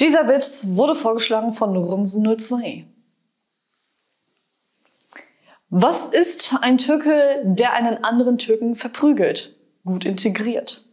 Dieser Witz wurde vorgeschlagen von Runsen02. Was ist ein Türke, der einen anderen Türken verprügelt? Gut integriert.